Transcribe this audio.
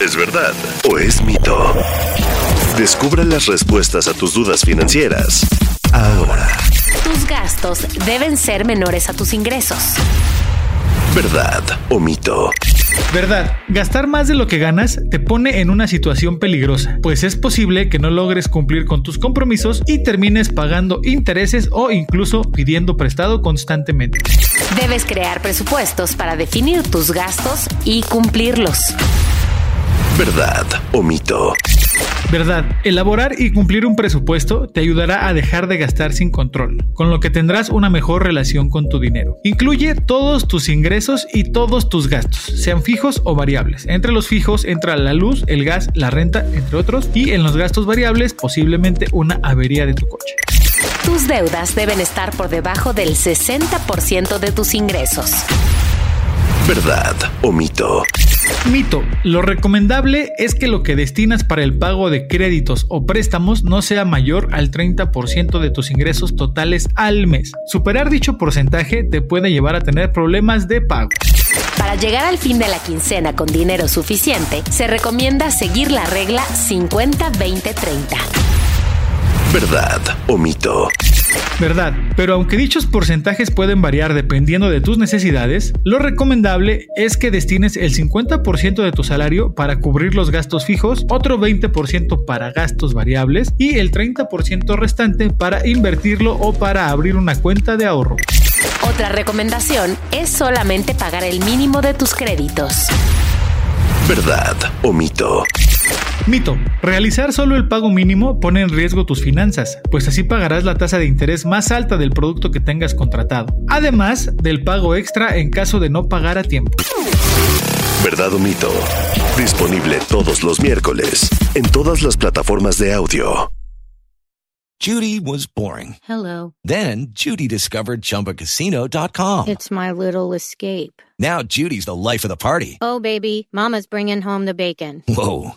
¿Es verdad o es mito? Descubra las respuestas a tus dudas financieras ahora. Tus gastos deben ser menores a tus ingresos. ¿Verdad o mito? Verdad, gastar más de lo que ganas te pone en una situación peligrosa, pues es posible que no logres cumplir con tus compromisos y termines pagando intereses o incluso pidiendo prestado constantemente. Debes crear presupuestos para definir tus gastos y cumplirlos. ¿Verdad o mito? Verdad, elaborar y cumplir un presupuesto te ayudará a dejar de gastar sin control, con lo que tendrás una mejor relación con tu dinero. Incluye todos tus ingresos y todos tus gastos, sean fijos o variables. Entre los fijos entra la luz, el gas, la renta, entre otros, y en los gastos variables posiblemente una avería de tu coche. Tus deudas deben estar por debajo del 60% de tus ingresos. ¿Verdad o mito? Mito. Lo recomendable es que lo que destinas para el pago de créditos o préstamos no sea mayor al 30% de tus ingresos totales al mes. Superar dicho porcentaje te puede llevar a tener problemas de pago. Para llegar al fin de la quincena con dinero suficiente, se recomienda seguir la regla 50-20-30. ¿Verdad o mito? Verdad, pero aunque dichos porcentajes pueden variar dependiendo de tus necesidades, lo recomendable es que destines el 50% de tu salario para cubrir los gastos fijos, otro 20% para gastos variables y el 30% restante para invertirlo o para abrir una cuenta de ahorro. Otra recomendación es solamente pagar el mínimo de tus créditos. ¿Verdad o mito? Mito. Realizar solo el pago mínimo pone en riesgo tus finanzas, pues así pagarás la tasa de interés más alta del producto que tengas contratado, además del pago extra en caso de no pagar a tiempo. ¿Verdad o mito? Disponible todos los miércoles en todas las plataformas de audio. Judy was boring. Hello. Then Judy discovered chumbacasino.com. It's my little escape. Now Judy's the life of the party. Oh, baby, Mama's bringing home the bacon. Whoa.